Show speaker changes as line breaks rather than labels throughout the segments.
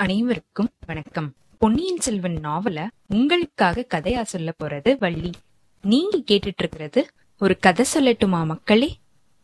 அனைவருக்கும் வணக்கம். பொன்னியின் செல்வன் நாவல உங்களுக்காக கதையா சொல்ல போறது வள்ளி. நீங்க கேட்டுட்டு இருக்கிறது ஒரு கதை சொல்லட்டுமா மக்களே?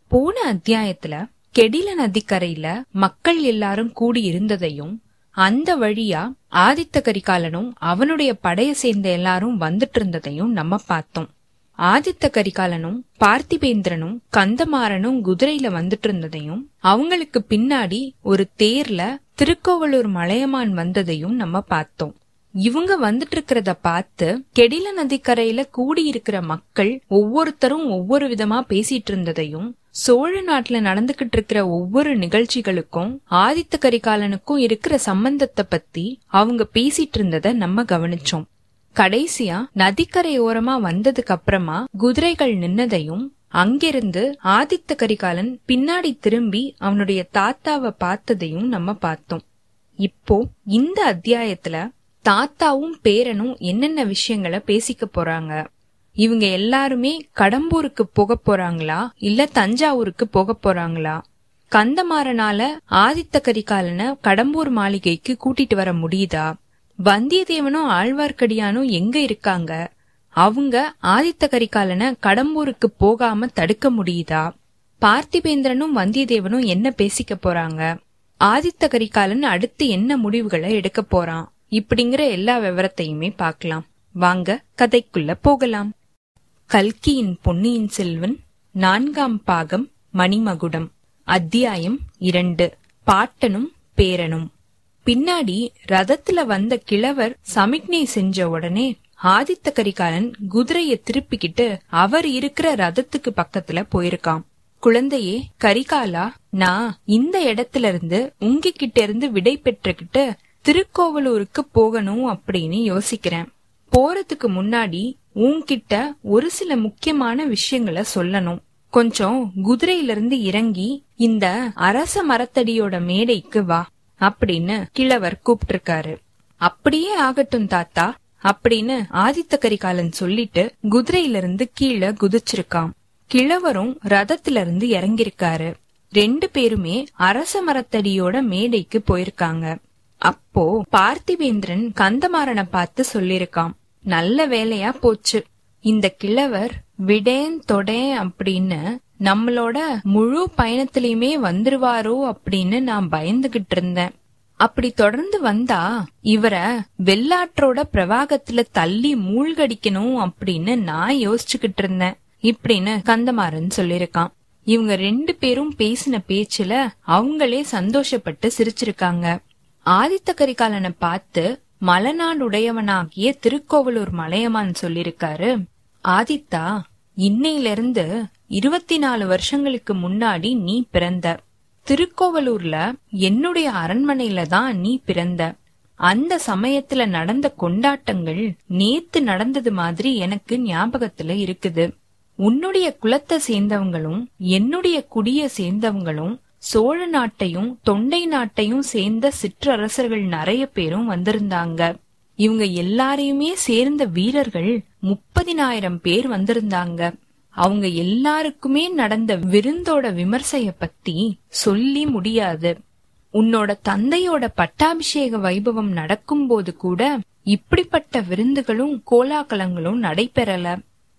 போன அத்தியாயத்துல கெடில நதிக்கரையில மக்கள் எல்லாரும் கூடி இருந்ததையும் அந்த வழியா ஆதித்த கரிகாலனும் அவனுடைய படைய சேர்ந்த எல்லாரும் வந்துட்டு இருந்ததையும் நம்ம பார்த்தோம். ஆதித்த கரிகாலனும் பார்த்திபேந்திரனும் கந்தமாறனும் குதிரையில வந்துட்டு இருந்ததையும் அவங்களுக்கு பின்னாடி ஒரு தேர்ல திருக்கோவலூர் மலையமான் வந்ததையும் நம்ம பார்த்தோம். இவங்க வந்துட்டு இருக்கிறத பார்த்து கெடில நதிக்கரையில கூடியிருக்கிற மக்கள் ஒவ்வொருத்தரும் ஒவ்வொரு விதமா பேசிட்டு இருந்ததையும் சோழ நாட்டுல நடந்துகிட்டு இருக்கிற ஒவ்வொரு நிகழ்ச்சிகளுக்கும் ஆதித்த கரிகாலனுக்கும் இருக்கிற சம்பந்தத்தை பத்தி அவங்க பேசிட்டு இருந்தத நம்ம கவனிச்சோம். கடைசியா நதிக்கரை ஓரமா வந்ததுக்கு அப்புறமா குதிரைகள் நின்னதையும் அங்கிருந்து ஆதித்த கரிகாலன் பின்னாடி திரும்பி அவனுடைய தாத்தாவை பார்த்ததையும் நம்ம பார்த்தோம். இப்போ இந்த அத்தியாயத்துல தாத்தாவும் பேரனும் என்னென்ன விஷயங்களை பேசிக்க போறாங்க? இவங்க எல்லாருமே கடம்பூருக்கு போக போறாங்களா? இல்ல தஞ்சாவூருக்கு போக போறாங்களா? கந்தமாறனால ஆதித்த கரிகாலனை கடம்பூர் மாளிகைக்கு கூட்டிட்டு வர முடியுதா? வந்தியத்தேவனும் ஆழ்வார்க்கடியானும் எங்க இருக்காங்க? அவங்க ஆதித்த கரிகாலனை கடம்பூருக்கு போகாம தடுக்க முடியுதா? பார்த்திபேந்திரனும் வந்தியத்தேவனும் என்ன பேசிக்க போறாங்க? ஆதித்த கரிகாலன் அடுத்து என்ன முடிவுகளை எடுக்க போறான்? இப்படிங்கிற எல்லா விவரத்தையுமே பார்க்கலாம். வாங்க கதைக்குள்ள போகலாம். கல்கியின் பொன்னியின் செல்வன் நான்காம் பாகம் மணிமகுடம் அத்தியாயம் இரண்டு பாட்டனும் பேரனும். பின்னாடி ரதத்துல வந்த கிழவர் சமிக்ஞை செஞ்ச உடனே ஆதித்த கரிகாலன் குதிரைய திருப்பிக்கிட்டு அவர் இருக்கிற ரதத்துக்கு பக்கத்துல போயிருக்கான். குழந்தையே கரிகாலா நான் இந்த இடத்துல இருந்து உங்ககிட்ட இருந்து விடை பெற்றுக்கிட்டு திருக்கோவலூருக்கு போகணும் அப்படின்னு யோசிக்கிறேன். போறதுக்கு முன்னாடி உன்கிட்ட ஒரு சில முக்கியமான விஷயங்களை சொல்லணும். கொஞ்சம் குதிரையில இருந்து இறங்கி இந்த அரச மரத்தடியோட மேடைக்கு வா அப்படின்னு கிழவர் கூப்பிட்டிருக்காரு. அப்படியே ஆகட்டும் தாத்தா. அப்படின்னு ஆதித்த கரிகாலன் சொல்லிட்டு குதிரையிலிருந்து கீழே குதிச்சிருக்கான் கிழவரும் ரதத்துல இருந்து இறங்கிருக்காரு ரெண்டு பேருமே அரச மரத்தடியோட மேடைக்கு போயிருக்காங்க. அப்போ பார்த்திவேந்திரன் கந்தமாறனை பார்த்து சொல்லிருக்கான் நல்ல வேலையா போச்சு. இந்த கிழவர் விடேன் தொடேன் அப்படின்னு நம்மளோட முழு பயணத்திலயுமே வந்துருவாரோ அப்படின்னு நான் பயந்துகிட்டு இருந்தேன். அப்படி தொடர்ந்து வந்தா இவர வெள்ளாற்றோட பிரவாகத்துல தள்ளி மூழ்கடிக்கணும் அப்படின்னு நான் யோசிச்சுக்கிட்டு இருந்தேன். இப்படின்னு கந்தமாறன் சொல்லிருக்கான் இவங்க ரெண்டு பேரும் பேசின பேச்சுல அவங்களே சந்தோஷப்பட்டு சிரிச்சிருக்காங்க. ஆதித்த கரிகாலனை பார்த்து மலநாடுடையவனாகிய திருக்கோவலூர் மலையமான் சொல்லிருக்காரு ஆதித்தா இன்னையிலிருந்து இருபத்தி நாலு வருஷங்களுக்கு முன்னாடி நீ பிறந்த திருக்கோவலூர்ல என்னுடைய அரண்மனையில தான் நீ பிறந்த. அந்த சமயத்துல நடந்த கொண்டாட்டங்கள் நேத்து நடந்தது மாதிரி எனக்கு ஞாபகத்துல இருக்குது. உன்னுடைய குலத்தை சேர்ந்தவங்களும் என்னுடைய குடிய சேர்ந்தவங்களும் சோழ நாட்டையும் தொண்டை நாட்டையும் சேர்ந்த சிற்றரசர்கள் நிறைய பேரும் வந்திருந்தாங்க. இவங்க எல்லாரையுமே சேர்ந்த வீரர்கள் முப்பதினாயிரம் பேர் வந்திருந்தாங்க. அவங்க எல்லாருக்குமே நடந்த விருந்தோட விமர்சைய பத்தி சொல்லி முடியாது. உன்னோட தந்தையோட பட்டாபிஷேக வைபவம் நடக்கும்போது கூட இப்படிப்பட்ட விருந்துகளும் கோலாகலங்களும் நடைபெறல.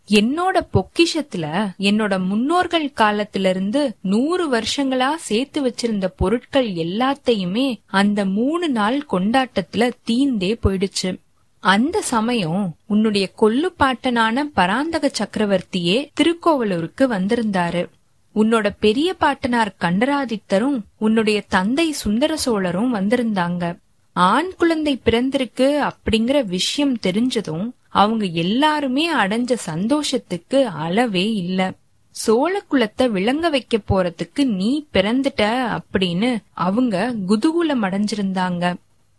என்னோட பொக்கிஷத்துல என்னோட முன்னோர்கள் காலத்திலிருந்து நூறு வருஷங்களா சேர்த்து வச்சிருந்த பொருட்கள் எல்லாத்தையுமே அந்த மூணு நாள் கொண்டாட்டத்துல தீந்தே போயிடுச்சு. அந்த சமயம் உன்னுடைய கொல்லு பாட்டனான பராந்தக சக்கரவர்த்தியே திருக்கோவலூருக்கு வந்திருந்தாரு. உன்னோட பெரிய பாட்டனார் கண்டராதித்தரும் உன்னுடைய தந்தை சுந்தர சோழரும் வந்திருந்தாங்க. ஆண் குழந்தை பிறந்திருக்கு அப்படிங்கிற விஷயம் தெரிஞ்சதும் அவங்க எல்லாருமே அடைஞ்ச சந்தோஷத்துக்கு அளவே இல்ல. சோழ குலத்தை விளங்க வைக்க போறதுக்கு நீ பிறந்துட்ட அப்படின்னு அவங்க குதூகூலம் அடைஞ்சிருந்தாங்க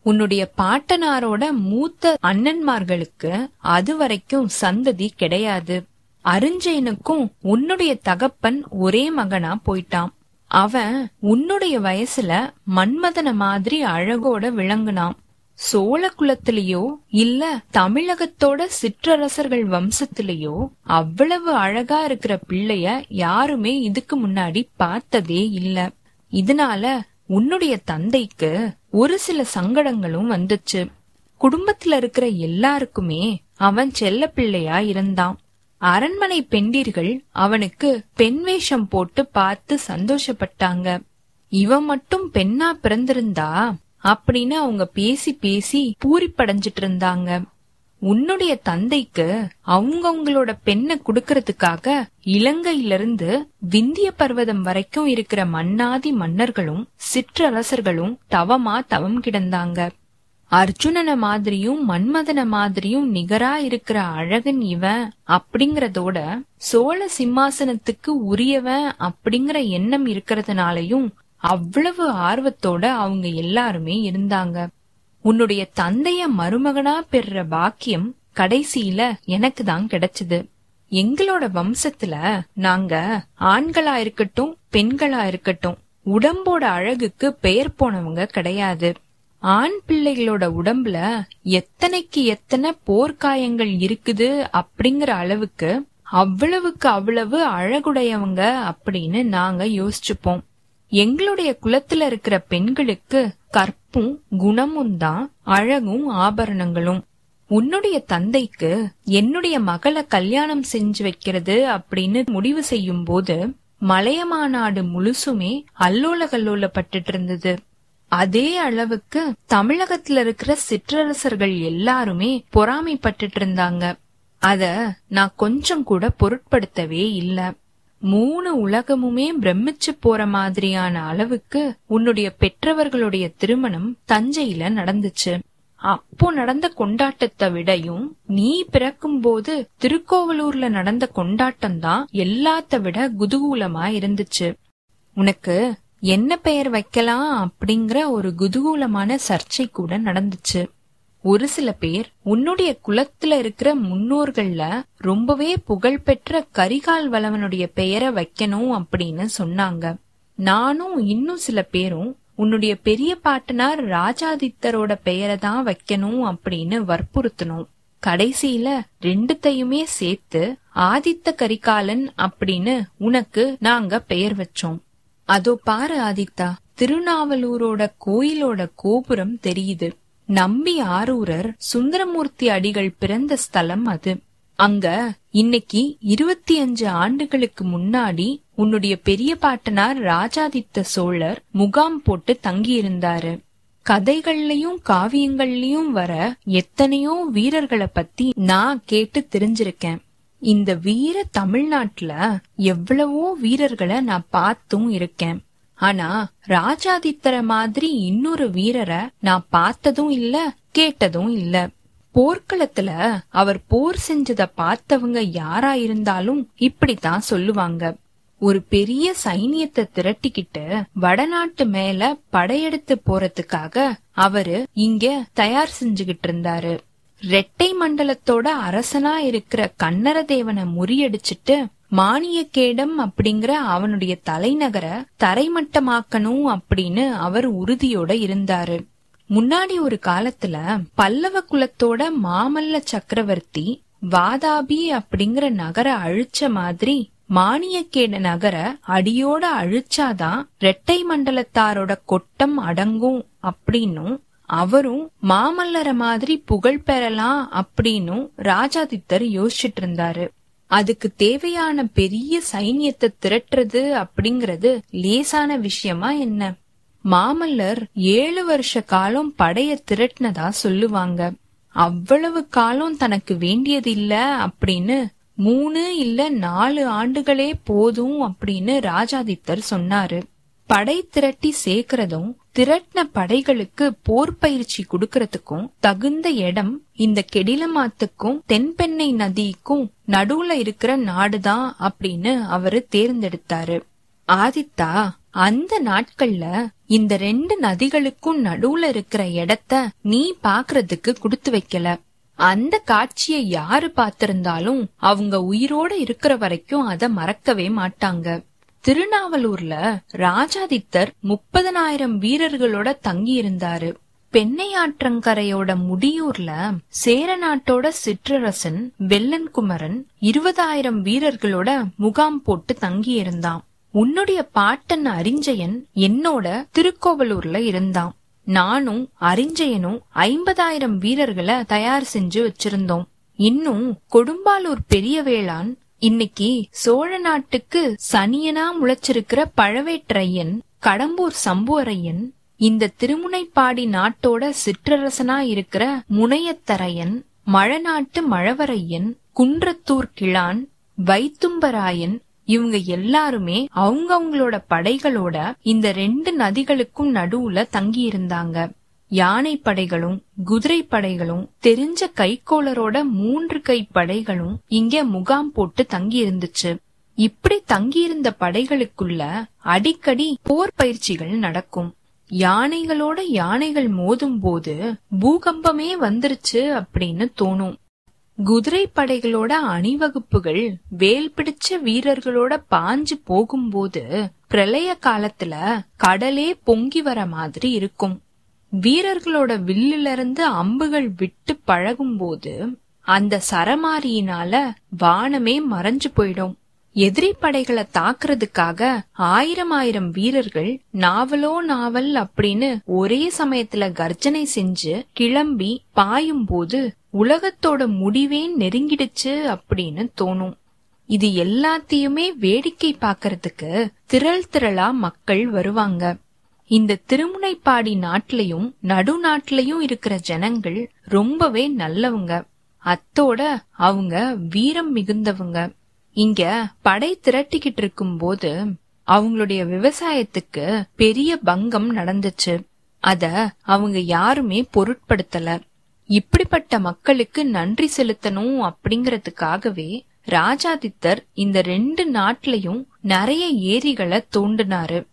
உன்னுடைய பாட்டனாரோட மூத்த அண்ணன்மார்களுக்கு அது வரைக்கும் சந்ததி கிடையாது. அருஞ்சயனுக்கும் உன்னுடைய தகப்பன் ஒரே மகனா போயிட்டான். அவன் உன்னுடைய வயசுல மன்மதன மாதிரி அழகோட விளங்குனான். சோழ குலத்திலேயோ இல்ல தமிழகத்தோட சிற்றரசர்கள் வம்சத்திலேயோ அவ்வளவு அழகா இருக்கிற பிள்ளைய யாருமே இதுக்கு முன்னாடி பார்த்ததே இல்ல. இதனால உன்னுடைய தந்தைக்கு ஒரு சில சங்கடங்களும் வந்துச்சு. குடும்பத்துல இருக்கிற எல்லாருக்குமே அவன் செல்ல பிள்ளையா இருந்தான். அரண்மனை பெண்டீர்கள் அவனுக்கு பெண் வேஷம் போட்டு பார்த்து சந்தோஷப்பட்டாங்க. இவன் மட்டும் பெண்ணா பிறந்திருந்தா அப்படின்னு அவங்க பேசி பேசி பூரிப்படைஞ்சிட்டு இருந்தாங்க. உன்னுடைய தந்தைக்கு அவங்கவுங்களோட பெண்ணை குடுக்கறதுக்காக இலங்கையில இருந்து விந்திய பர்வதம் வரைக்கும் இருக்கிற மன்னாதி மன்னர்களும் சிற்றரசர்களும் தவமா தவம் கிடந்தாங்க. அர்ஜுனன மாதிரியும் மன்மதன மாதிரியும் நிகரா இருக்கிற அழகன் இவன் அப்படிங்கறதோட சோழ சிம்மாசனத்துக்கு உரியவன் அப்படிங்கிற எண்ணம் இருக்கிறதுனாலயும் அவ்வளவு ஆர்வத்தோட அவங்க எல்லாருமே இருந்தாங்க. உன்னுடைய தந்தைய மருமகனா பெறுற பாக்கியம் கடைசியில எனக்கு தான் கிடைச்சது. எங்களோட வம்சத்துல நாங்க ஆண்களா இருக்கட்டும் பெண்களா இருக்கட்டும் உடம்போட அழகுக்கு பெயர் போனவங்க கிடையாது. ஆண் பிள்ளைகளோட உடம்புல எத்தனைக்கு எத்தனை போர்க்காயங்கள் இருக்குது அப்படிங்கிற அளவுக்கு அவ்வளவுக்கு அவ்வளவு அழகுடையவங்க அப்படின்னு நாங்க யோசிச்சுப்போம். எங்களுடைய குலத்துல இருக்கிற பெண்களுக்கு கற்பும் குணமும் தான் அழகும் ஆபரணங்களும். உன்னுடைய தந்தைக்கு என்னுடைய மகளை கல்யாணம் செஞ்சு வைக்கிறது அப்படின்னு முடிவு செய்யும் போது மலையமாநாடு முழுசுமே அல்லோல கல்லோலப்பட்டுட்டு இருந்தது. அதே அளவுக்கு தமிழகத்துல இருக்கிற சிற்றரசர்கள் எல்லாருமே பொறாமைப்பட்டுட்டு இருந்தாங்க. அத நான் கொஞ்சம் கூட பொருட்படுத்தவே இல்லை. மூணு உலகமுமே பிரமிச்சு போற மாதிரியான அளவுக்கு உன்னுடைய பெற்றவர்களுடைய திருமணம் தஞ்சையில நடந்துச்சு. அப்போ நடந்த கொண்டாட்டத்தை விடையும் நீ பிறக்கும் போது திருக்கோவலூர்ல நடந்த கொண்டாட்டம் தான் எல்லாத்த விட குதூகூலமா இருந்துச்சு. உனக்கு என்ன பெயர் வைக்கலாம் அப்படிங்கிற ஒரு குதூகூலமான சர்ச்சை கூட நடந்துச்சு. ஒரு சில பேர் உன்னுடைய குலத்துல இருக்கிற முன்னோர்கள்ல ரொம்பவே புகழ்பெற்ற கரிகால் வளவனுடைய பெயரை வைக்கணும் அப்படின்னு சொன்னாங்க. நானும் இன்னும் சில பேரும் உன்னுடைய பெரிய பாட்டனார் ராஜாதித்தரோட பெயரை தான் வைக்கணும் அப்படின்னு வற்புறுத்தணும். கடைசியில ரெண்டுத்தையுமே சேர்த்து ஆதித்த கரிகாலன் அப்படின்னு உனக்கு நாங்க பெயர் வச்சோம். அதோ பாரு ஆதித்தா திருநாவலூரோட கோயிலோட கோபுரம் தெரியுது. நம்பி ஆரூரர் சுந்தரமூர்த்தி அடிகள் பிறந்த ஸ்தலம் அது. அங்க இன்னைக்கு இருபத்தி அஞ்சு ஆண்டுகளுக்கு முன்னாடி உன்னுடைய பெரிய பாட்டனார் ராஜாதித்த சோழர் முகாம் போட்டு தங்கியிருந்தாரு. கதைகள்லயும் காவியங்கள்லயும் வர எத்தனையோ வீரர்களை பத்தி நான் கேட்டு தெரிஞ்சிருக்கேன். இந்த வீர தமிழ்நாட்டுல எவ்வளவோ வீரர்களை நான் பார்த்தும் இருக்கேன். ஆனா ராஜாதித்தர மாதிரி இன்னொரு வீரரை நான் பார்த்ததும் இல்ல கேட்டதும் இல்ல. போர்க்களத்துல அவர் போர் செஞ்சத பார்த்தவங்க யாரா இருந்தாலும் இப்படித்தான் சொல்லுவாங்க. ஒரு பெரிய சைனியத்தை திரட்டிக்கிட்டு வடநாட்டு மேல படையெடுத்து போறதுக்காக அவரு இங்க தயார் செஞ்சுகிட்டு இருந்தாரு. ரெட்டை மண்டலத்தோட அரசனா இருக்கிற கன்னரதேவனை முறியடிச்சிட்டு மானியக்கேடம் அப்படிங்கிற அவனுடைய தலைநகரை தரைமட்டமாக்கணும் அப்படின்னு அவர் உறுதியோட இருந்தாரு. முன்னாடி ஒரு காலத்துல பல்லவ குலத்தோட மாமல்ல சக்கரவர்த்தி வாதாபி அப்படிங்கிற நகர அழிச்ச மாதிரி மானியக்கேட நகர அடியோட அழிச்சாதான் ரெட்டை மண்டலத்தாரோட கொட்டம் அடங்கும் அப்படின்னும் அவரும் மாமல்லர மாதிரி புகழ் பெறலாம் அப்படின்னும் ராஜாதித்தர் யோசிச்சுட்டு இருந்தாரு. அதுக்கு தேவையான பெரிய சைன்யத்தை திரட்டுறது அப்படிங்கறது லேசான விஷயமா என்ன? மாமல்லர் ஏழு வருஷ காலம் படைய திரட்டினதா சொல்லுவாங்க. அவ்வளவு காலம் தனக்கு வேண்டியது இல்ல அப்படின்னு மூணு இல்ல நாலு ஆண்டுகளே போதும் அப்படின்னு ராஜாதித்தர் சொன்னாரு. படை திரட்டி சேர்க்கறதும் திரட்டின படைகளுக்கு போர் பயிற்சி கொடுக்கறதுக்கும் தகுந்த இடம் இந்த கெடிலமாத்துக்கும் தென்பெண்ணை நதிக்கும் நடுவுல இருக்கிற நாடுதான் அப்படின்னு அவரு தேர்ந்தெடுத்தாரு. ஆதித்தா அந்த நாட்கள்ல இந்த ரெண்டு நதிகளுக்கும் நடுவுல இருக்கிற இடத்த நீ பாக்குறதுக்கு கொடுத்து வைக்கல. அந்த காட்சியை யாரு பார்த்திருந்தாலும் அவங்க உயிரோட இருக்கிற வரைக்கும் அத மறக்கவே மாட்டாங்க. திருநாவலூர்ல ராஜாதித்தர் முப்பதனாயிரம் வீரர்களோட தங்கி இருந்தாரு பெண்ணையாற்றங்கரையோட முடியூர்ல சேர நாட்டோட சிற்றரசன் வெள்ளன்குமரன் இருபதாயிரம் வீரர்களோட முகாம் போட்டு தங்கி இருந்தான் உன்னுடைய பாட்டன் அரிஞ்சயன் என்னோட திருக்கோவலூர்ல இருந்தான். நானும் அரிஞ்சயனும் ஐம்பதாயிரம் வீரர்களை தயார் செஞ்சு வச்சிருந்தோம். இன்னும் கொடும்பாலூர் பெரிய வேளான் இன்னைக்கு சோழ நாட்டுக்கு சனியனா முளைச்சிருக்கிற பழவேற்றையன் கடம்பூர் சம்புவரையன் இந்த திருமுனைப்பாடி நாட்டோட சிற்றரசனா இருக்கிற முனையத்தரையன் மழநாட்டு மழவரையன் குன்றத்தூர் கிழான் வைத்தும்பராயன் இவங்க எல்லாருமே அவங்கவுங்களோட படைகளோட இந்த ரெண்டு நதிகளுக்கும் நடுவுல தங்கி இருந்தாங்க யானை படைகளும் குதிரை படைகளும் தெரிஞ்ச கைக்கோளரோட மூன்று கை படைகளும் இங்க முகாம் போட்டு தங்கி இருந்துச்சு இப்படி தங்கியிருந்த படைகளுக்குள்ள அடிக்கடி போர் பயிற்சிகள் நடக்கும். யானைகளோட யானைகள் மோதும் போது பூகம்பமே வந்துருச்சு அப்படின்னு தோணும். குதிரை படைகளோட அணிவகுப்புகள் வேல் பிடிச்ச வீரர்களோட பாஞ்சு போகும்போது பிரளய காலத்துல கடலே பொங்கி வர மாதிரி இருக்கும். வீரர்களோட வில்லுல இருந்து அம்புகள் விட்டு பழகும் போது அந்த சரமாரியினால வானமே மறைஞ்சு போயிடும். எதிரி படைகளை தாக்குறதுக்காக ஆயிரம் ஆயிரம் வீரர்கள் நாவலோ நாவல் அப்படின்னு ஒரே சமயத்துல கர்ஜனை செஞ்சு கிளம்பி பாயும் போது உலகத்தோட முடிவே நெருங்கிடுச்சு அப்படின்னு தோணும். இது எல்லாத்தையுமே வேடிக்கை பார்க்கறதுக்கு திரள் திரளா மக்கள் வருவாங்க. இந்த திருமுனைப்பாடி நாட்டிலையும் நடுநாட்டிலையும் இருக்கிற ஜனங்கள் ரொம்பவே நல்லவங்க. அத்தோட அவங்க வீரம் மிகுந்தவங்க. இங்க படை திரட்டிக்கிட்டு இருக்கும் போது அவங்களுடைய விவசாயத்துக்கு பெரிய பங்கம் நடந்துச்சு. அத அவங்க யாருமே பொருட்படுத்தல. இப்படிப்பட்ட மக்களுக்கு நன்றி செலுத்தணும் அப்படிங்கறதுக்காகவே ராஜாதித்தர் இந்த ரெண்டு நாட்டிலையும் நிறைய ஏரிகளை தோண்டினாரு.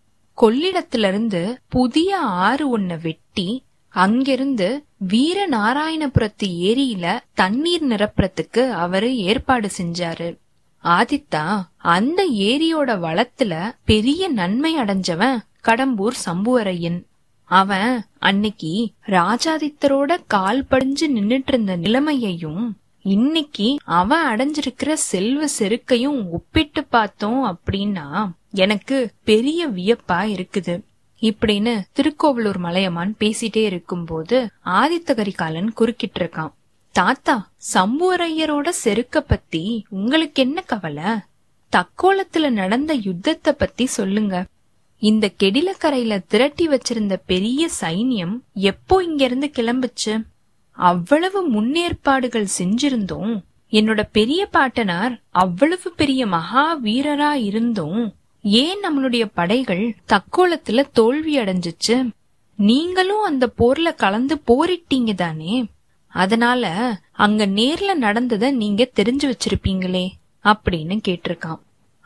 கொள்ளிடத்துல இருந்து புதிய ஆறு ஒன்ன வெட்டி அங்கிருந்து வீர நாராயணபுரத்து ஏரியில தண்ணீர் நிரப்புறதுக்கு அவரு ஏற்பாடு செஞ்சாரு. ஆதித்தா அந்த ஏரியோட வளத்துல பெரிய நன்மை அடைஞ்சவன் கடம்பூர் சம்புவரையன். அவன் அன்னைக்கு ராஜாதித்தரோட கால் படிஞ்சு நின்னுட்டு இருந்த நிலைமையையும் இன்னைக்கு அவன் அடைஞ்சிருக்கிற செல்வ செருக்கையும் ஒப்பிட்டு பார்த்தோம் அப்படின்னா எனக்கு பெரிய வியப்பா இருக்குது. இப்படின்னு திருக்கோவலூர் மலையமான் பேசிட்டே இருக்கும்போது ஆதித்த கரிகாலன் குறுக்கிட்டு இருக்கான் தாத்தா சம்புவரையரோட செருக்க பத்தி உங்களுக்கு என்ன கவலை? தக்கோலத்துல நடந்த யுத்தத்தை பத்தி சொல்லுங்க. இந்த கெடிலக்கரையில திரட்டி வச்சிருந்த பெரிய சைன்யம் எப்போ இங்க இருந்து கிளம்புச்சு? அவ்வளவு முன்னேற்பாடுகள் செஞ்சிருந்தோம். என்னோட பெரிய பாட்டனார் அவ்வளவு பெரிய மகா வீரரா இருந்தும். ஏன் நம்மளுடைய படைகள் தக்கோலத்துல தோல்வி அடைஞ்சிச்சு? நீங்களும் அந்த போர்ல கலந்து போரிட்டீங்க தானே? அதனால அங்க நேர்ல நடந்தத நீங்க தெரிஞ்சு வச்சிருப்பீங்களே அப்படின்னு கேட்டிருக்கான்.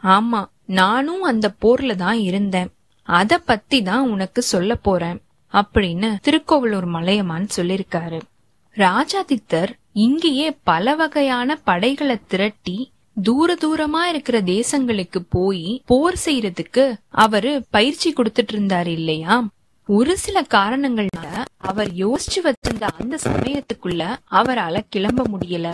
ஆமா நானும் அந்த போர்ல தான் இருந்தேன். அத பத்தி தான் உனக்கு சொல்ல போறேன் அப்படின்னு திருக்கோவலூர் மலையமான் சொல்லிருக்காரு. ராஜாதித்தர் இங்கேயே பல வகையான படைகளை திரட்டி தூர தூரமா இருக்கிற தேசங்களுக்கு போய் போர் செய்யறதுக்கு அவரு பயிற்சி கொடுத்துட்டு இருந்தாரு இல்லையா? ஒரு சில காரணங்கள்னால அவர் யோசிச்சு வச்சிருந்த அந்த சமயத்துக்குள்ள அவரால கிளம்ப முடியல.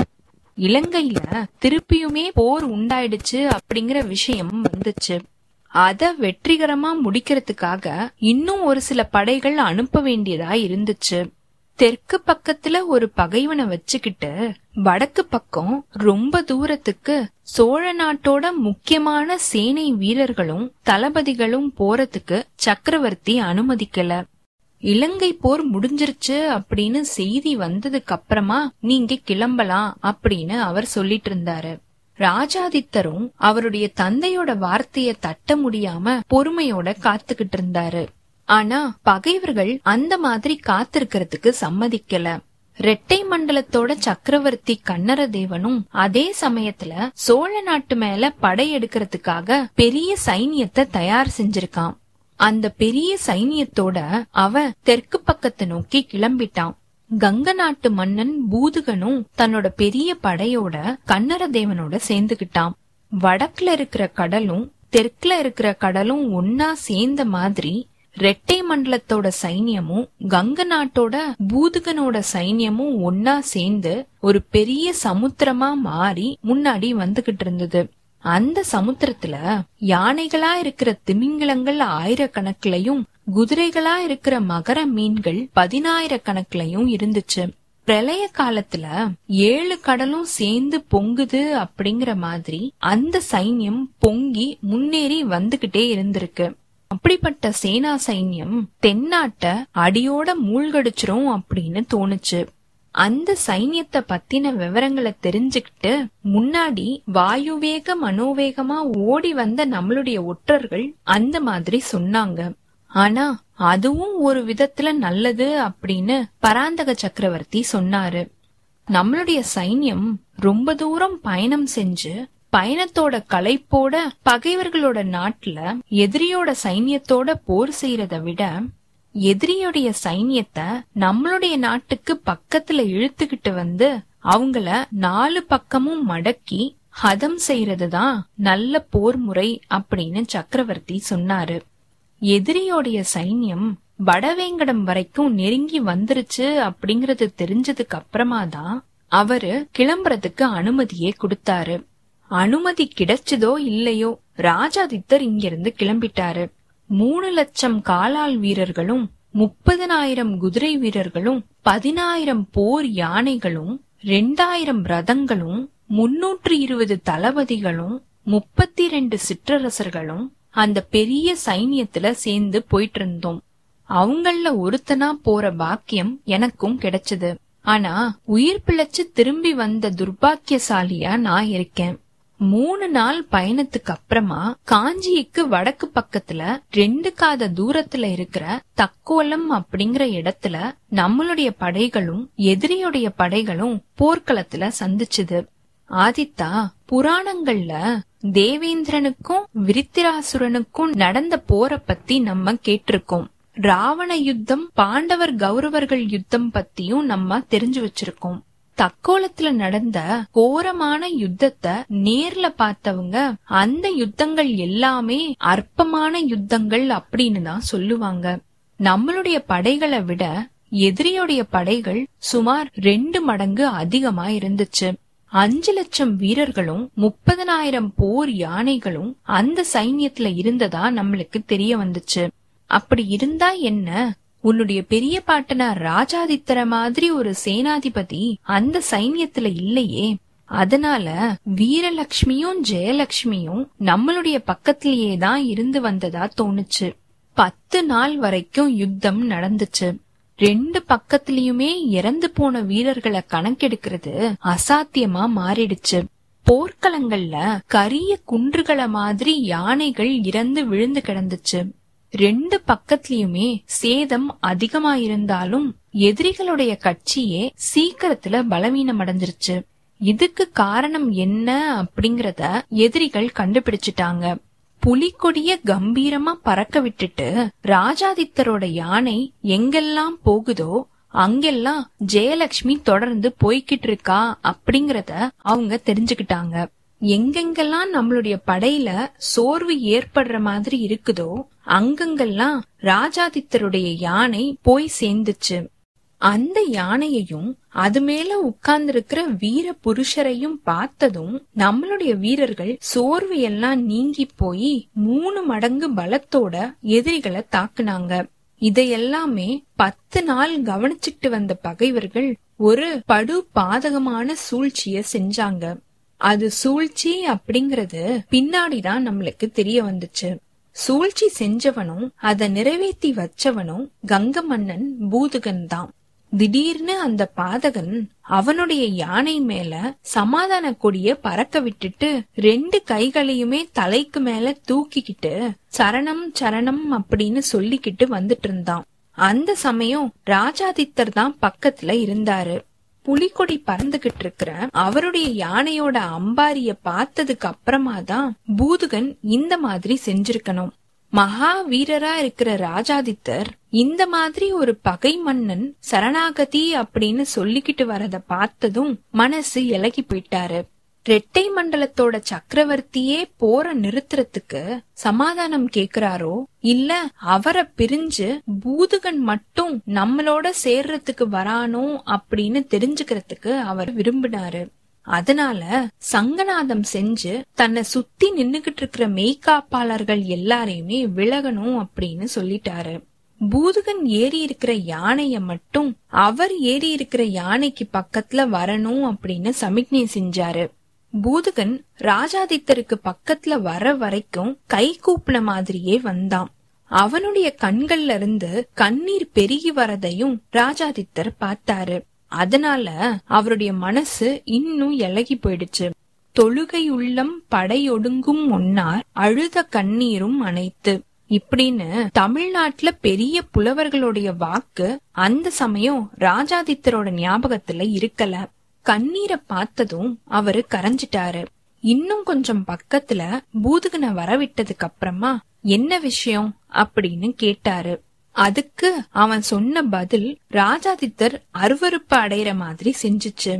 இலங்கையில திருப்பியுமே போர் உண்டாயிடுச்சு அப்படிங்கிற விஷயம் வந்துச்சு. அத வெற்றிகரமா முடிக்கிறதுக்காக இன்னும் ஒரு சில படைகள் அனுப்ப வேண்டியதா இருந்துச்சு. தெற்கு பக்கத்துல ஒரு பகைவனை வச்சுக்கிட்டு வடக்கு பக்கம் ரொம்ப தூரத்துக்கு சோழ நாட்டோட முக்கியமான சேனை வீரர்களும் தளபதிகளும் போறதுக்கு சக்கரவர்த்தி அனுமதிக்கல. இலங்கை போர் முடிஞ்சிருச்சு அப்படின்னு செய்தி வந்ததுக்கு அப்புறமா நீங்க கிளம்பலாம் அப்படின்னு அவர் சொல்லிட்டு இருந்தாரு. ராஜாதித்தரும் அவருடைய தந்தையோட வார்த்தைய தட்ட முடியாம பொறுமையோட காத்துக்கிட்டு இருந்தாரு. ஆனா பகைவர்கள் அந்த மாதிரி காத்திருக்கிறதுக்கு சம்மதிக்கல. ரெட்டை மண்டலத்தோட சக்கரவர்த்தி கன்னரதேவனும் அதே சமயத்துல சோழ நாட்டு மேல படையெடுக்கிறதுக்காக பெரிய சைனியத்தை தயார் செஞ்சிருக்கான். அந்த பெரிய சைனியத்தோட அவ தெற்கு பக்கத்தை நோக்கி கிளம்பிட்டான். கங்க நாட்டு மன்னன் பூதுகனும் தன்னோட பெரிய படையோட கன்னரதேவனோட சேர்ந்துகிட்டான். வடக்குல இருக்கிற கடலும் தெற்குல இருக்கிற கடலும் ஒன்னா சேர்ந்த மாதிரி ரெட்டை மண்டலத்தோட சைன்யமும் கங்க நாட்டோட பூதுகனோட சைன்யமும் ஒன்னா சேர்ந்து ஒரு பெரிய சமுத்திரமா மாறி முன்னாடி வந்துகிட்டு இருந்தது. அந்த சமுத்திரத்துல யானைகளா இருக்கிற திமிங்கலங்கள் ஆயிரக்கணக்கிலையும் குதிரைகளா இருக்கிற மகர மீன்கள் பதினாயிரக்கணக்கிலையும் இருந்துச்சு. பிரளய காலத்துல ஏழு கடலும் சேர்ந்து பொங்குது அப்படிங்கிற மாதிரி அந்த சைன்யம் பொங்கி முன்னேறி வந்துகிட்டே இருந்திருக்கு. அப்படிப்பட்ட சேனா சைன்யம் தென்னாட்ட அடியோட மூழ்கடிச்சிரும் அப்படின்னு தோணுச்சு. அந்த சைன்யத்தை பத்தின விவரங்களை தெரிஞ்சுக்கிட்டு முன்னாடி வாயுவேக மனோவேகமா ஓடி வந்த நம்மளுடைய ஒற்றர்கள் அந்த மாதிரி சொன்னாங்க. ஆனா அதுவும் ஒரு விதத்துல நல்லது அப்படின்னு பராந்தக சக்கரவர்த்தி சொன்னாரு. நம்மளுடைய சைன்யம் ரொம்ப தூரம் பயணம் செஞ்சு பயணத்தோட களைப்போட பகைவர்களோட நாட்டுல எதிரியோட சைன்யத்தோட போர் செய்யறத விட எதிரியுடைய சைன்யத்தை நம்மளுடைய நாட்டுக்கு பக்கத்துல இழுத்துக்கிட்டு வந்து அவங்கள நாலு பக்கமும் மடக்கி ஹதம் செய்யறதுதான் நல்ல போர் முறை அப்படின்னு சக்கரவர்த்தி சொன்னாரு. எதிரியோடைய சைன்யம் வடவேங்கடம் வரைக்கும் நெருங்கி வந்துருச்சு அப்படிங்கறது தெரிஞ்சதுக்கு அப்புறமா தான் அவரு கிளம்புறதுக்கு அனுமதியே கொடுத்தாரு. அனுமதி கிடைச்சதோ இல்லையோ ராஜாதித்தர் இங்கிருந்து கிளம்பிட்டாரு. மூணு லட்சம் காலால் வீரர்களும் முப்பதனாயிரம் குதிரை வீரர்களும் பதினாயிரம் போர் யானைகளும் ரெண்டாயிரம் ரதங்களும் முன்னூற்று இருபது தளபதிகளும் முப்பத்தி ரெண்டு சிற்றரசர்களும் அந்த பெரிய சைன்யத்துல சேர்ந்து போயிட்டு இருந்தோம் அவங்கள ஒருத்தனா போற பாக்கியம் எனக்கும் கிடைச்சது. ஆனா உயிர் பிழைச்சு திரும்பி வந்த துர்பாக்கியசாலியா நான் இருக்கேன். மூணு நாள் பயணத்துக்கு அப்புறமா காஞ்சிக்கு வடக்கு பக்கத்துல ரெண்டு காத தூரத்துல இருக்கிற தக்கோலம் அப்படிங்கிற இடத்துல நம்மளுடைய படைகளும் எதிரியுடைய படைகளும் போர்க்களத்துல சந்திச்சுது. ஆதித்தா புராணங்கள்ல தேவேந்திரனுக்கும் விருத்திராசுரனுக்கும் நடந்த போரை பத்தி நம்ம கேட்டிருக்கோம். ராவண யுத்தம் பாண்டவர் கௌரவர்கள் யுத்தம் பத்தியும் நம்ம தெரிஞ்சு வச்சிருக்கோம். தக்கோலத்துல நடந்த கோரமான யுத்தத்தை நேர்ல பார்த்தவங்க அந்த யுத்தங்கள் எல்லாமே அற்பமான யுத்தங்கள் அப்படின்னு தான் சொல்லுவாங்க. நம்மளுடைய படைகளை விட எதிரியுடைய படைகள் சுமார் ரெண்டு மடங்கு அதிகமா இருந்துச்சு. அஞ்சு லட்சம் வீரர்களும் முப்பதனாயிரம் போர் யானைகளும் அந்த சைன்யத்துல இருந்ததா நம்மளுக்கு தெரிய வந்துச்சு. அப்படி இருந்தா என்ன? உன்னுடைய பெரிய பாட்டனார் ராஜாதித்தர மாதிரி ஒரு சேனாதிபதி அந்த சைன்யத்துல இல்லையே. அதனால வீரலட்சுமியும் ஜெயலட்சுமியும் நம்மளுடைய பக்கத்திலேயே தான் இருந்து வந்ததா தோணுச்சு. பத்து நாள் வரைக்கும் யுத்தம் நடந்துச்சு. ரெண்டு பக்கத்திலயுமே இறந்து போன வீரர்களை கணக்கெடுக்கிறது அசாத்தியமா மாறிடுச்சு. போர்க்களங்கள்ல கரிய குன்றுகளை மாதிரி யானைகள் இறந்து விழுந்து கிடந்துச்சு. ரெண்டு பக்கத்திலயுமே சேதம் அதிகமாயிருந்தாலும் எதிரிகளுடைய கட்சியே சீக்கிரத்துல பலவீனம் அடைஞ்சிருச்சு இதுக்கு காரணம் என்ன அப்படிங்கறத எதிரிகள் கண்டுபிடிச்சிட்டாங்க. புலிக்கொடிய கம்பீரமா பறக்க விட்டுட்டு ராஜாதித்தரோட யானை எங்கெல்லாம் போகுதோ அங்கெல்லாம் ஜெயலட்சுமி தொடர்ந்து போய்கிட்டு இருக்கா அப்படிங்கறத அவங்க தெரிஞ்சுக்கிட்டாங்க. எங்கெங்கெல்லாம் நம்மளுடைய படையில சோர்வு ஏற்படுற மாதிரி இருக்குதோ அங்கங்கெல்லாம் ராஜாதித்தருடைய யானை போய் சேர்ந்துச்சு. அந்த யானையையும் அது மேல உட்கார்ந்திருக்கிற வீர புருஷரையும் பார்த்ததும் நம்மளுடைய வீரர்கள் சோர்வு எல்லாம் நீங்கி போய் மூணு மடங்கு பலத்தோட எதிரிகளை தாக்குனாங்க. இதையெல்லாமே பத்து நாள் கவனிச்சிட்டு வந்த பகைவர்கள் ஒரு படு பாதகமான சூழ்ச்சிய செஞ்சாங்க. அது சூழ்ச்சி அப்படிங்கறது பின்னாடிதான் நம்மளுக்கு தெரிய வந்துச்சு. சூழ்ச்சி செஞ்சவனும் அதை நிறைவேற்றி வச்சவனும் கங்க மன்னன் பூதுகன் தான். திடீர்னு அந்த பாதகன் அவனுடைய யானை மேல சமாதான கொடிய பறக்க விட்டுட்டு ரெண்டு கைகளையுமே தலைக்கு மேல தூக்கிக்கிட்டு சரணம் சரணம் அப்படின்னு சொல்லிக்கிட்டு வந்துட்டு இருந்தான். அந்த சமயம் ராஜாதித்தர் தான் பக்கத்துல இருந்தாரு. புலிக்கொடி பறந்துகிட்டு இருக்கிற அவருடைய யானையோட அம்பாரிய பார்த்ததுக்கு அப்புறமா தான் பூதுகன் இந்த மாதிரி செஞ்சிருக்கணும். மகா வீரரா இருக்கிற ராஜாதித்தர் இந்த மாதிரி ஒரு பகை மன்னன் சரணாகதி அப்படின்னு சொல்லிக்கிட்டு வரத பார்த்ததும் மனசு இலகி போயிட்டாரு. ரெட்டை மண்டலத்தோட சக்கரவர்த்தியே போற நிறுத்துறதுக்கு சமாதானம் கேக்குறாரோ? இல்ல அவரை பிரிஞ்சு பூதுகன் மட்டும் நம்மளோட சேர்றதுக்கு வரானோ அப்படின்னு தெரிஞ்சுக்கிறதுக்கு அவர் விரும்பினாரு. அதனால சங்கநாதம் செஞ்சு தன்னை சுத்தி நின்னுகிட்டு இருக்கிற மெய்காப்பாளர்கள் எல்லாரையுமே விலகணும் அப்படின்னு சொல்லிட்டாரு. பூதுகன் ஏறி இருக்கிற யானைய மட்டும் அவர் ஏறி இருக்கிற யானைக்கு பக்கத்துல வரணும் அப்படின்னு சமிக்ஞை செஞ்சாரு. பூதுகன் ராஜாதித்தருக்கு பக்கத்துல வர வரைக்கும் கை கூப்பின மாதிரியே வந்தான். அவனுடைய கண்கள்ல இருந்து கண்ணீர் பெருகி வரதையும் ராஜாதித்தர் பார்த்தாரு. அதனால அவருடைய மனசு இன்னும் இலகி போயிடுச்சு. தொழுகை உள்ளம் படையொடுங்கும் முன்னார் அழுத கண்ணீரும் அனைத்து இப்படின்னு தமிழ்நாட்டுல பெரிய புலவர்களுடைய வாக்கு அந்த சமயம் ராஜாதித்தரோட ஞாபகத்துல இருக்கல. கண்ணீரை பார்த்ததும் அவரு கரைஞ்சிட்டாரு. இன்னும் கொஞ்சம் பக்கத்துல பூதுகனை வரவிட்டதுக்கு அப்புறமா என்ன விஷயம்? அப்படின்னு கேட்டாரு. அதுக்கு அவன் சொன்ன பதில் ராஜாதித்தர் அருவருப்பு அடையிற மாதிரி செஞ்சுச்சு.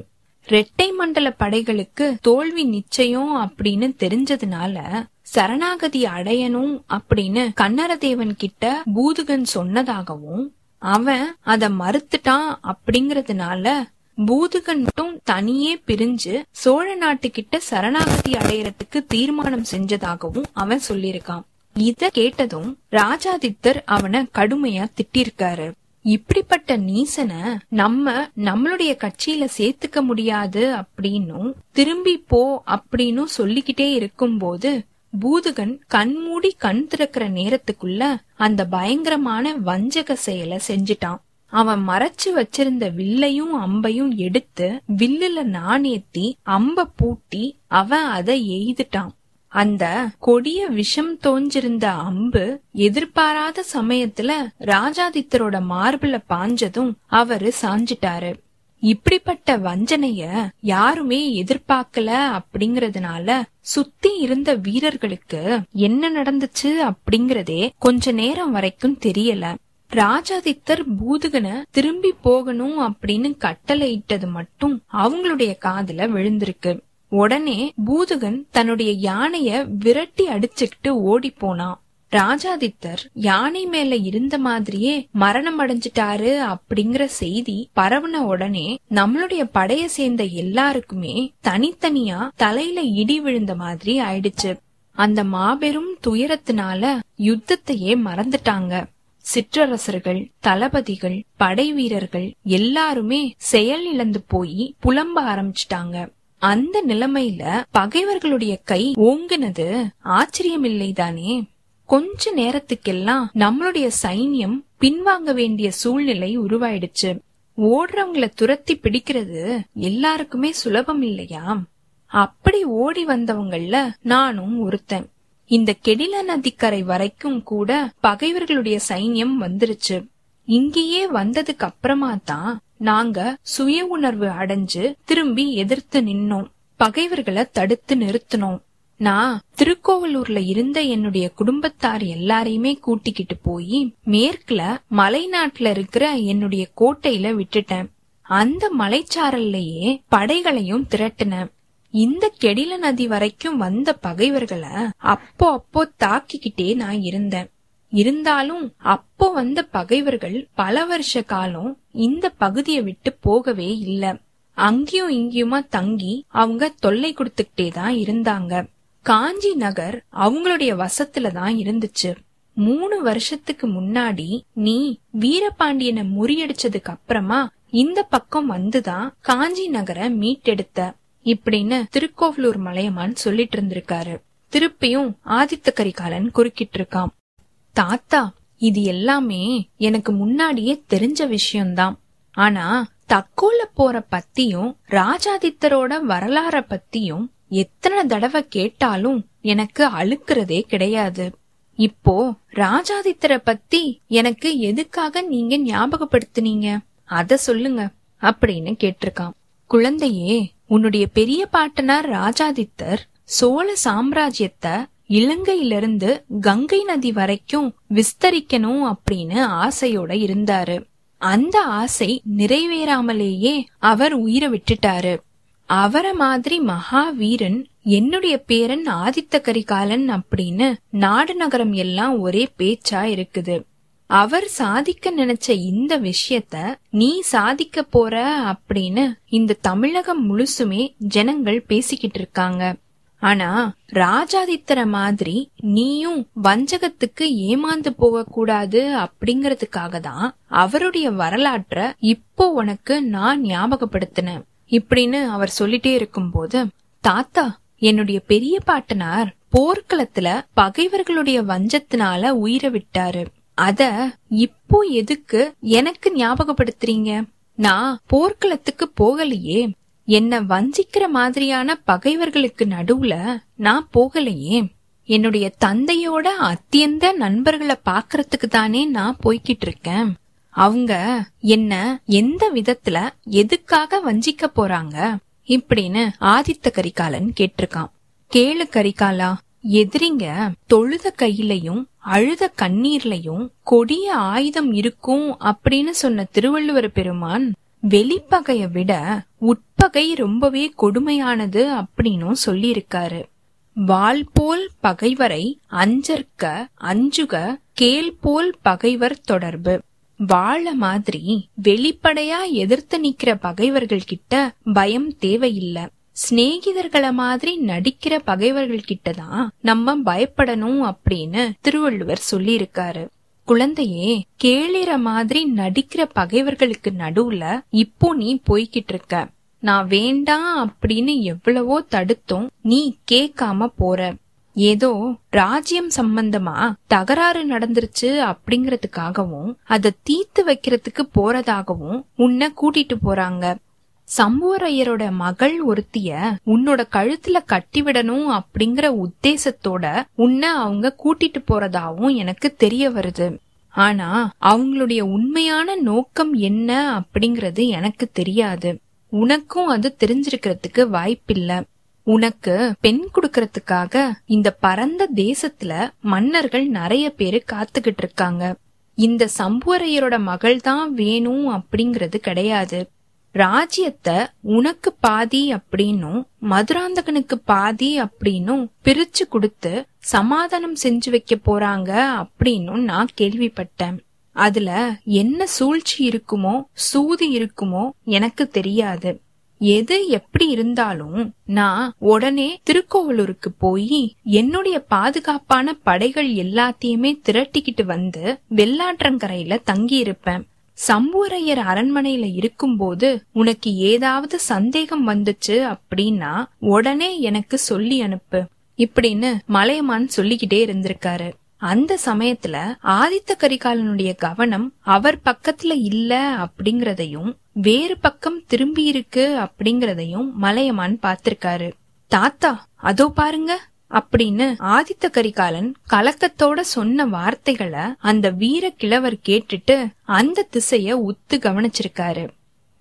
ரெட்டை மண்டல படைகளுக்கு தோல்வி நிச்சயம் அப்படின்னு தெரிஞ்சதுனால சரணாகதி அடையணும் அப்படின்னு கண்ணரதேவன் கிட்ட பூதுகன் சொன்னதாகவும் அவன் அத மறுத்துட்டான் அப்படிங்கறதுனால பூதுகன் மட்டும் தனியே பிரிஞ்சு சோழ நாட்டுக்கிட்ட சரணாகதி அடையறதுக்கு தீர்மானம் செஞ்சதாகவும் அவன் சொல்லியிருக்கான். இத கேட்டதும் ராஜாதித்தர் அவனை கடுமையா திட்டிருக்காரு. இப்படிப்பட்ட நீசனை நம்ம நம்மளுடைய கட்சியில சேர்த்துக்க முடியாது அப்படின்னும் திரும்பி போ அப்படின்னும் சொல்லிக்கிட்டே இருக்கும்போது பூதுகன் கண்மூடி கண் திறக்கிற நேரத்துக்குள்ள அந்த பயங்கரமான வஞ்சக செயலை செஞ்சிட்டான். அவன் மறைச்சு வச்சிருந்த வில்லையும் அம்பையும் எடுத்து வில்லுல நாணேத்தி அம்ப பூட்டி அவன் அதை எய்துட்டான். அந்த கொடிய விஷம் தோஞ்சிருந்த அம்பு எதிர்பாராத சமயத்துல ராஜாதித்தரோட மார்பில பாஞ்சதும் அவரு சாஞ்சிட்டாரு. இப்படிப்பட்ட வஞ்சனைய யாருமே எதிர்பார்க்கல அப்படிங்கறதுனால சுத்தி இருந்த வீரர்களுக்கு என்ன நடந்துச்சு அப்படிங்கறதே கொஞ்ச நேரம் வரைக்கும் தெரியல. ராஜாதித்தர் பூதுகனை திரும்பி போகணும் அப்படின்னு கட்டளையிட்டது மட்டும் அவங்களுடைய காதுல விழுந்திருக்கு. உடனே பூதுகன் தன்னுடைய யானைய விரட்டி அடிச்சுக்கிட்டு ஓடி போனான் ராஜாதித்தர் யானை மேல இருந்த மாதிரியே மரணம் அடைஞ்சிட்டாரு அப்படிங்கிற செய்தி பரவுன உடனே நம்மளுடைய படைய சேர்ந்த எல்லாருக்குமே தனித்தனியா தலையில இடி விழுந்த மாதிரி ஆயிடுச்சு. அந்த மாபெரும் துயரத்தினால யுத்தத்தையே மறந்துட்டாங்க. சிற்றரசர்கள் தளபதிகள் படை வீரர்கள் எல்லாருமே செயல் இழந்து போய் புலம்ப ஆரம்பிச்சிட்டாங்க. அந்த நிலைமையில பகைவர்களுடைய கை ஓங்குனது ஆச்சரியமில்லைதானே கொஞ்ச நேரத்துக்கெல்லாம் நம்மளுடைய சைன்யம் பின்வாங்க வேண்டிய சூழ்நிலை உருவாயிடுச்சு. ஓடுறவங்கள துரத்தி பிடிக்கிறது எல்லாருக்குமே சுலபம் இல்லையா? அப்படி ஓடி வந்தவங்கள நானும் ஒருத்தன். இந்த கெடில நதிக்கரை வரைக்கும் கூட பகைவர்களுடைய சைன்யம் வந்துருச்சு. இங்கேயே வந்ததுக்கு அப்புறமா தான் நாங்க சுய உணர்வு அடைஞ்சு திரும்பி எதிர்த்து நின்னோம். பகைவர்களை தடுத்து நிறுத்தினோம். நான் திருக்கோவலூர்ல இருந்த என்னுடைய குடும்பத்தார் எல்லாரையுமே கூட்டிக்கிட்டு போய் மேற்குல மலைநாட்டுல இருக்கிற என்னுடைய கோட்டையில விட்டுட்டேன். அந்த மலைச்சாரல்லையே படைகளையும் திரட்டினேன். இந்த கெடில நதி வரைக்கும் வந்த பகைவர்களை அப்போ அப்போ தாக்கிக்கிட்டே நான் இருந்தேன். இருந்தாலும் அப்போ வந்த பகைவர்கள் பல வருஷ காலம் இந்த பகுதியை விட்டு போகவே இல்ல. அங்கேயும் இங்கேயுமா தங்கி அவங்க தொல்லை கொடுத்துக்கிட்டே தான் இருந்தாங்க. காஞ்சி நகர் அவங்களுடைய வசத்துல தான் இருந்துச்சு. மூணு வருஷத்துக்கு முன்னாடி நீ வீரபாண்டியனை முறியடிச்சதுக்கு அப்புறமா இந்த பக்கம் வந்துதான் காஞ்சி நகரை மீட்டெடுத்த. இப்படின்னு திருக்கோவலூர் மலையமான் சொல்லிட்டு இருந்திருக்காரு. திருப்பியும் ஆதித்த கரிகாலன் குறுக்கிட்டு இருக்கான் தாத்தா இது எல்லாமே எனக்கு முன்னாடியே தெரிஞ்ச விஷயம்தான். ஆனா தக்கோல போற பத்தியும் ராஜாதித்தரோட வரலாற பத்தியும் எத்தனை தடவை கேட்டாலும் எனக்கு அழுக்கிறதே கிடையாது. இப்போ ராஜாதித்தரை பத்தி எனக்கு எதுக்காக நீங்க ஞாபகப்படுத்துனீங்க? அத சொல்லுங்க அப்படின்னு கேட்டிருக்கான் குழந்தையே உன்னுடைய பெரிய பாட்டனார் ராஜாதித்தர் சோழ சாம்ராஜ்யத்தை இலங்கையிலிருந்து கங்கை நதி வரைக்கும் விஸ்தரிக்கணும் அப்படின்னு ஆசையோட இருந்தாரு. அந்த ஆசை நிறைவேறாமலேயே அவர் உயிரை விட்டுட்டாரு. அவரை மாதிரி மகாவீரன் என்னுடைய பேரன் ஆதித்த கரிகாலன் அப்படின்னு நாடு நகரம் எல்லாம் ஒரே பேச்சா இருக்குது. அவர் சாதிக்க நினைச்ச இந்த விஷயத்த நீ சாதிக்க போற அப்படின்னு இந்த தமிழகம் முழுசுமே ஜனங்கள் பேசிக்கிட்டு இருக்காங்க. ஆனா ராஜாதித்தர மாதிரி நீயும் வஞ்சகத்துக்கு ஏமாந்து போக கூடாது அப்படிங்கறதுக்காக தான் அவருடைய வரலாற்ற இப்போ உனக்கு நான் ஞாபகப்படுத்தினேன் இப்படின்னு அவர் சொல்லிட்டே இருக்கும்போது தாத்தா என்னுடைய பெரிய பாட்டனார் போர்க்களத்துல பகைவர்களுடைய வஞ்சத்தினால உயிரை விட்டாரு. அத இப்போ எதுக்கு எனக்கு ஞாபகப்படுத்துறீங்க? நான் போர்க்களத்துக்கு போகலையே. என்ன வஞ்சிக்கிற மாதிரியான பகைவர்களுக்கு நடுவுல நான் போகலையே. என்னுடைய தந்தையோட அத்தியந்த நண்பர்களை பாக்குறதுக்கு தானே நான் போய்கிட்டு இருக்கேன். அவங்க என்ன எந்த விதத்துல எதுக்காக வஞ்சிக்க போறாங்க? இப்படின்னு ஆதித்த கரிகாலன் கேட்டிருக்கான். கேளு கரிகாலா எதிரிங்க தொழுத கையிலையும் அழுத கண்ணீர்லையும் கொடிய ஆயுதம் இருக்கும் அப்படின்னு சொன்ன திருவள்ளுவர் பெருமான் வெளிப்பகைய விட உட்பகை ரொம்பவே கொடுமையானது அப்படின்னும் சொல்லியிருக்காரு. வாள் போல் பகைவரை அஞ்சற்க அஞ்சுக கேள் போல் பகைவர் தொடர்பு. வாழ மாதிரி வெளிப்படையா எதிர்த்து நிக்கிற பகைவர்கள் கிட்ட பயம் தேவையில்லை. சிநேகிதர்கள மாதிரி நடிக்கிற பகைவர்கள் கிட்டதான் நம்ம பயப்படணும் அப்படின்னு திருவள்ளுவர் சொல்லியிருக்காரு. குழந்தையே கேளிற மாதிரி நடிக்கிற பகைவர்களுக்கு நடுவுல இப்போ நீ போய்கிட்டு இருக்க நான் வேண்டாம் அப்படின்னு எவ்வளவோ தடுத்தும் நீ கேட்காம போற. ஏதோ ராஜ்யம் சம்பந்தமா தகராறு நடந்துருச்சு அப்படிங்கறதுக்காகவும் அத தீர்த்து வைக்கிறதுக்கு போறதாகவும் உன்னை கூட்டிட்டு போறாங்க. சம்புவரையரோட மகள் ஒருத்திய உன்னோட கழுத்துல கட்டிவிடணும் அப்படிங்கிற உத்தேசத்தோட உன்னை அவங்க கூட்டிட்டு போறதாவும் எனக்கு தெரிய வருது. ஆனா அவங்களுடைய உண்மையான நோக்கம் என்ன அப்படிங்கறது எனக்கு தெரியாது. உனக்கும் அது தெரிஞ்சிருக்கிறதுக்கு வாய்ப்பில்ல. உனக்கு பெண் குடுக்கறதுக்காக இந்த பரந்த தேசத்துல மன்னர்கள் நிறைய பேரு காத்துக்கிட்டு இருக்காங்க. இந்த சம்புவரையரோட மகள் தான் வேணும் அப்படிங்கறது கிடையாது. ராஜ்யத்தை உனக்கு பாதி அப்படின்னும் மதுராந்தகனுக்கு பாதி அப்படின்னும் பிரிச்சு கொடுத்து சமாதானம் செஞ்சு வைக்க போறாங்க அப்படின்னும் நான் கேள்விப்பட்டேன். அதுல என்ன சூழ்ச்சி இருக்குமோ சூது இருக்குமோ எனக்கு தெரியாது. எது எப்படி இருந்தாலும் நான் உடனே திருக்கோவலூருக்கு போய் என்னுடைய பாதுகாப்பான படைகள் எல்லாத்தையுமே திரட்டிக்கிட்டு வந்து வெள்ளாற்றங்கரையில தங்கி இருப்பேன் சம்புவரையர் அரண்மனையில இருக்கும்போது உனக்கு ஏதாவது சந்தேகம் வந்துச்சு அப்படின்னா உடனே எனக்கு சொல்லி அனுப்பு. இப்படின்னு மலையமான் சொல்லிக்கிட்டே இருந்திருக்காரு. அந்த சமயத்துல ஆதித்த கரிகாலனுடைய கவனம் அவர் பக்கத்துல இல்ல அப்படிங்கறதையும் வேறு பக்கம் திரும்பி இருக்கு அப்படிங்கறதையும் மலையமான் பாத்திருக்காரு தாத்தா அதோ பாருங்க. அப்படின்னு ஆதித்த கரிகாலன் கலக்கத்தோட சொன்ன வார்த்தைகளை அந்த வீர கிழவர் கேட்டுட்டு அந்த திசைய உத்து கவனிச்சிருக்காரு.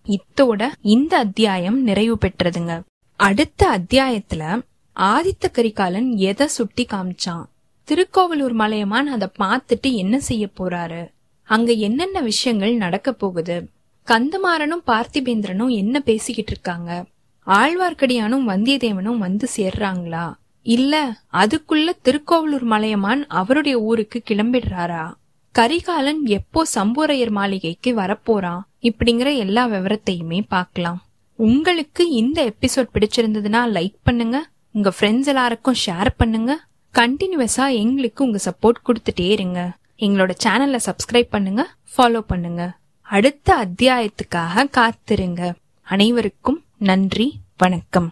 இத்தோட இந்த அத்தியாயம் நிறைவு பெற்றதுங்க. அடுத்த அத்தியாயத்துல ஆதித்த கரிகாலன் எதை சுட்டி காமிச்சான்? திருக்கோவலூர் மலையமான் அதை பார்த்துட்டு என்ன செய்ய போறாரு? அங்க என்னென்ன விஷயங்கள் நடக்க போகுது? கந்தமாறனும் பார்த்திபேந்திரனும் என்ன பேசிக்கிட்டு இருக்காங்க? ஆழ்வார்க்கடியானும் வந்தியத்தேவனும் வந்து சேர்றாங்களா? இல்ல அதுக்குள்ள திருக்கோவலூர் மலையமான் அவருடைய ஊருக்கு கிளம்பிடுறாரா? கரிகாலன் எப்போ சம்போரையர் மாளிகைக்கு வரப்போறான் இப்படிங்கிற எல்லா விவரத்தையுமே பார்க்கலாம். உங்களுக்கு இந்த எபிசோட் பிடிச்சிருந்ததுன்னா லைக் பண்ணுங்க உங்க ஃப்ரெண்ட்ஸ் எல்லாருக்கும் ஷேர் பண்ணுங்க கண்டினியூஸா எங்களுக்கு உங்க சப்போர்ட் கொடுத்துட்டே இருங்க. எங்களோட சேனல்ல சப்ஸ்கிரைப் பண்ணுங்க ஃபாலோ பண்ணுங்க. அடுத்த அத்தியாயத்துக்காக காத்திருங்க. அனைவருக்கும் நன்றி வணக்கம்.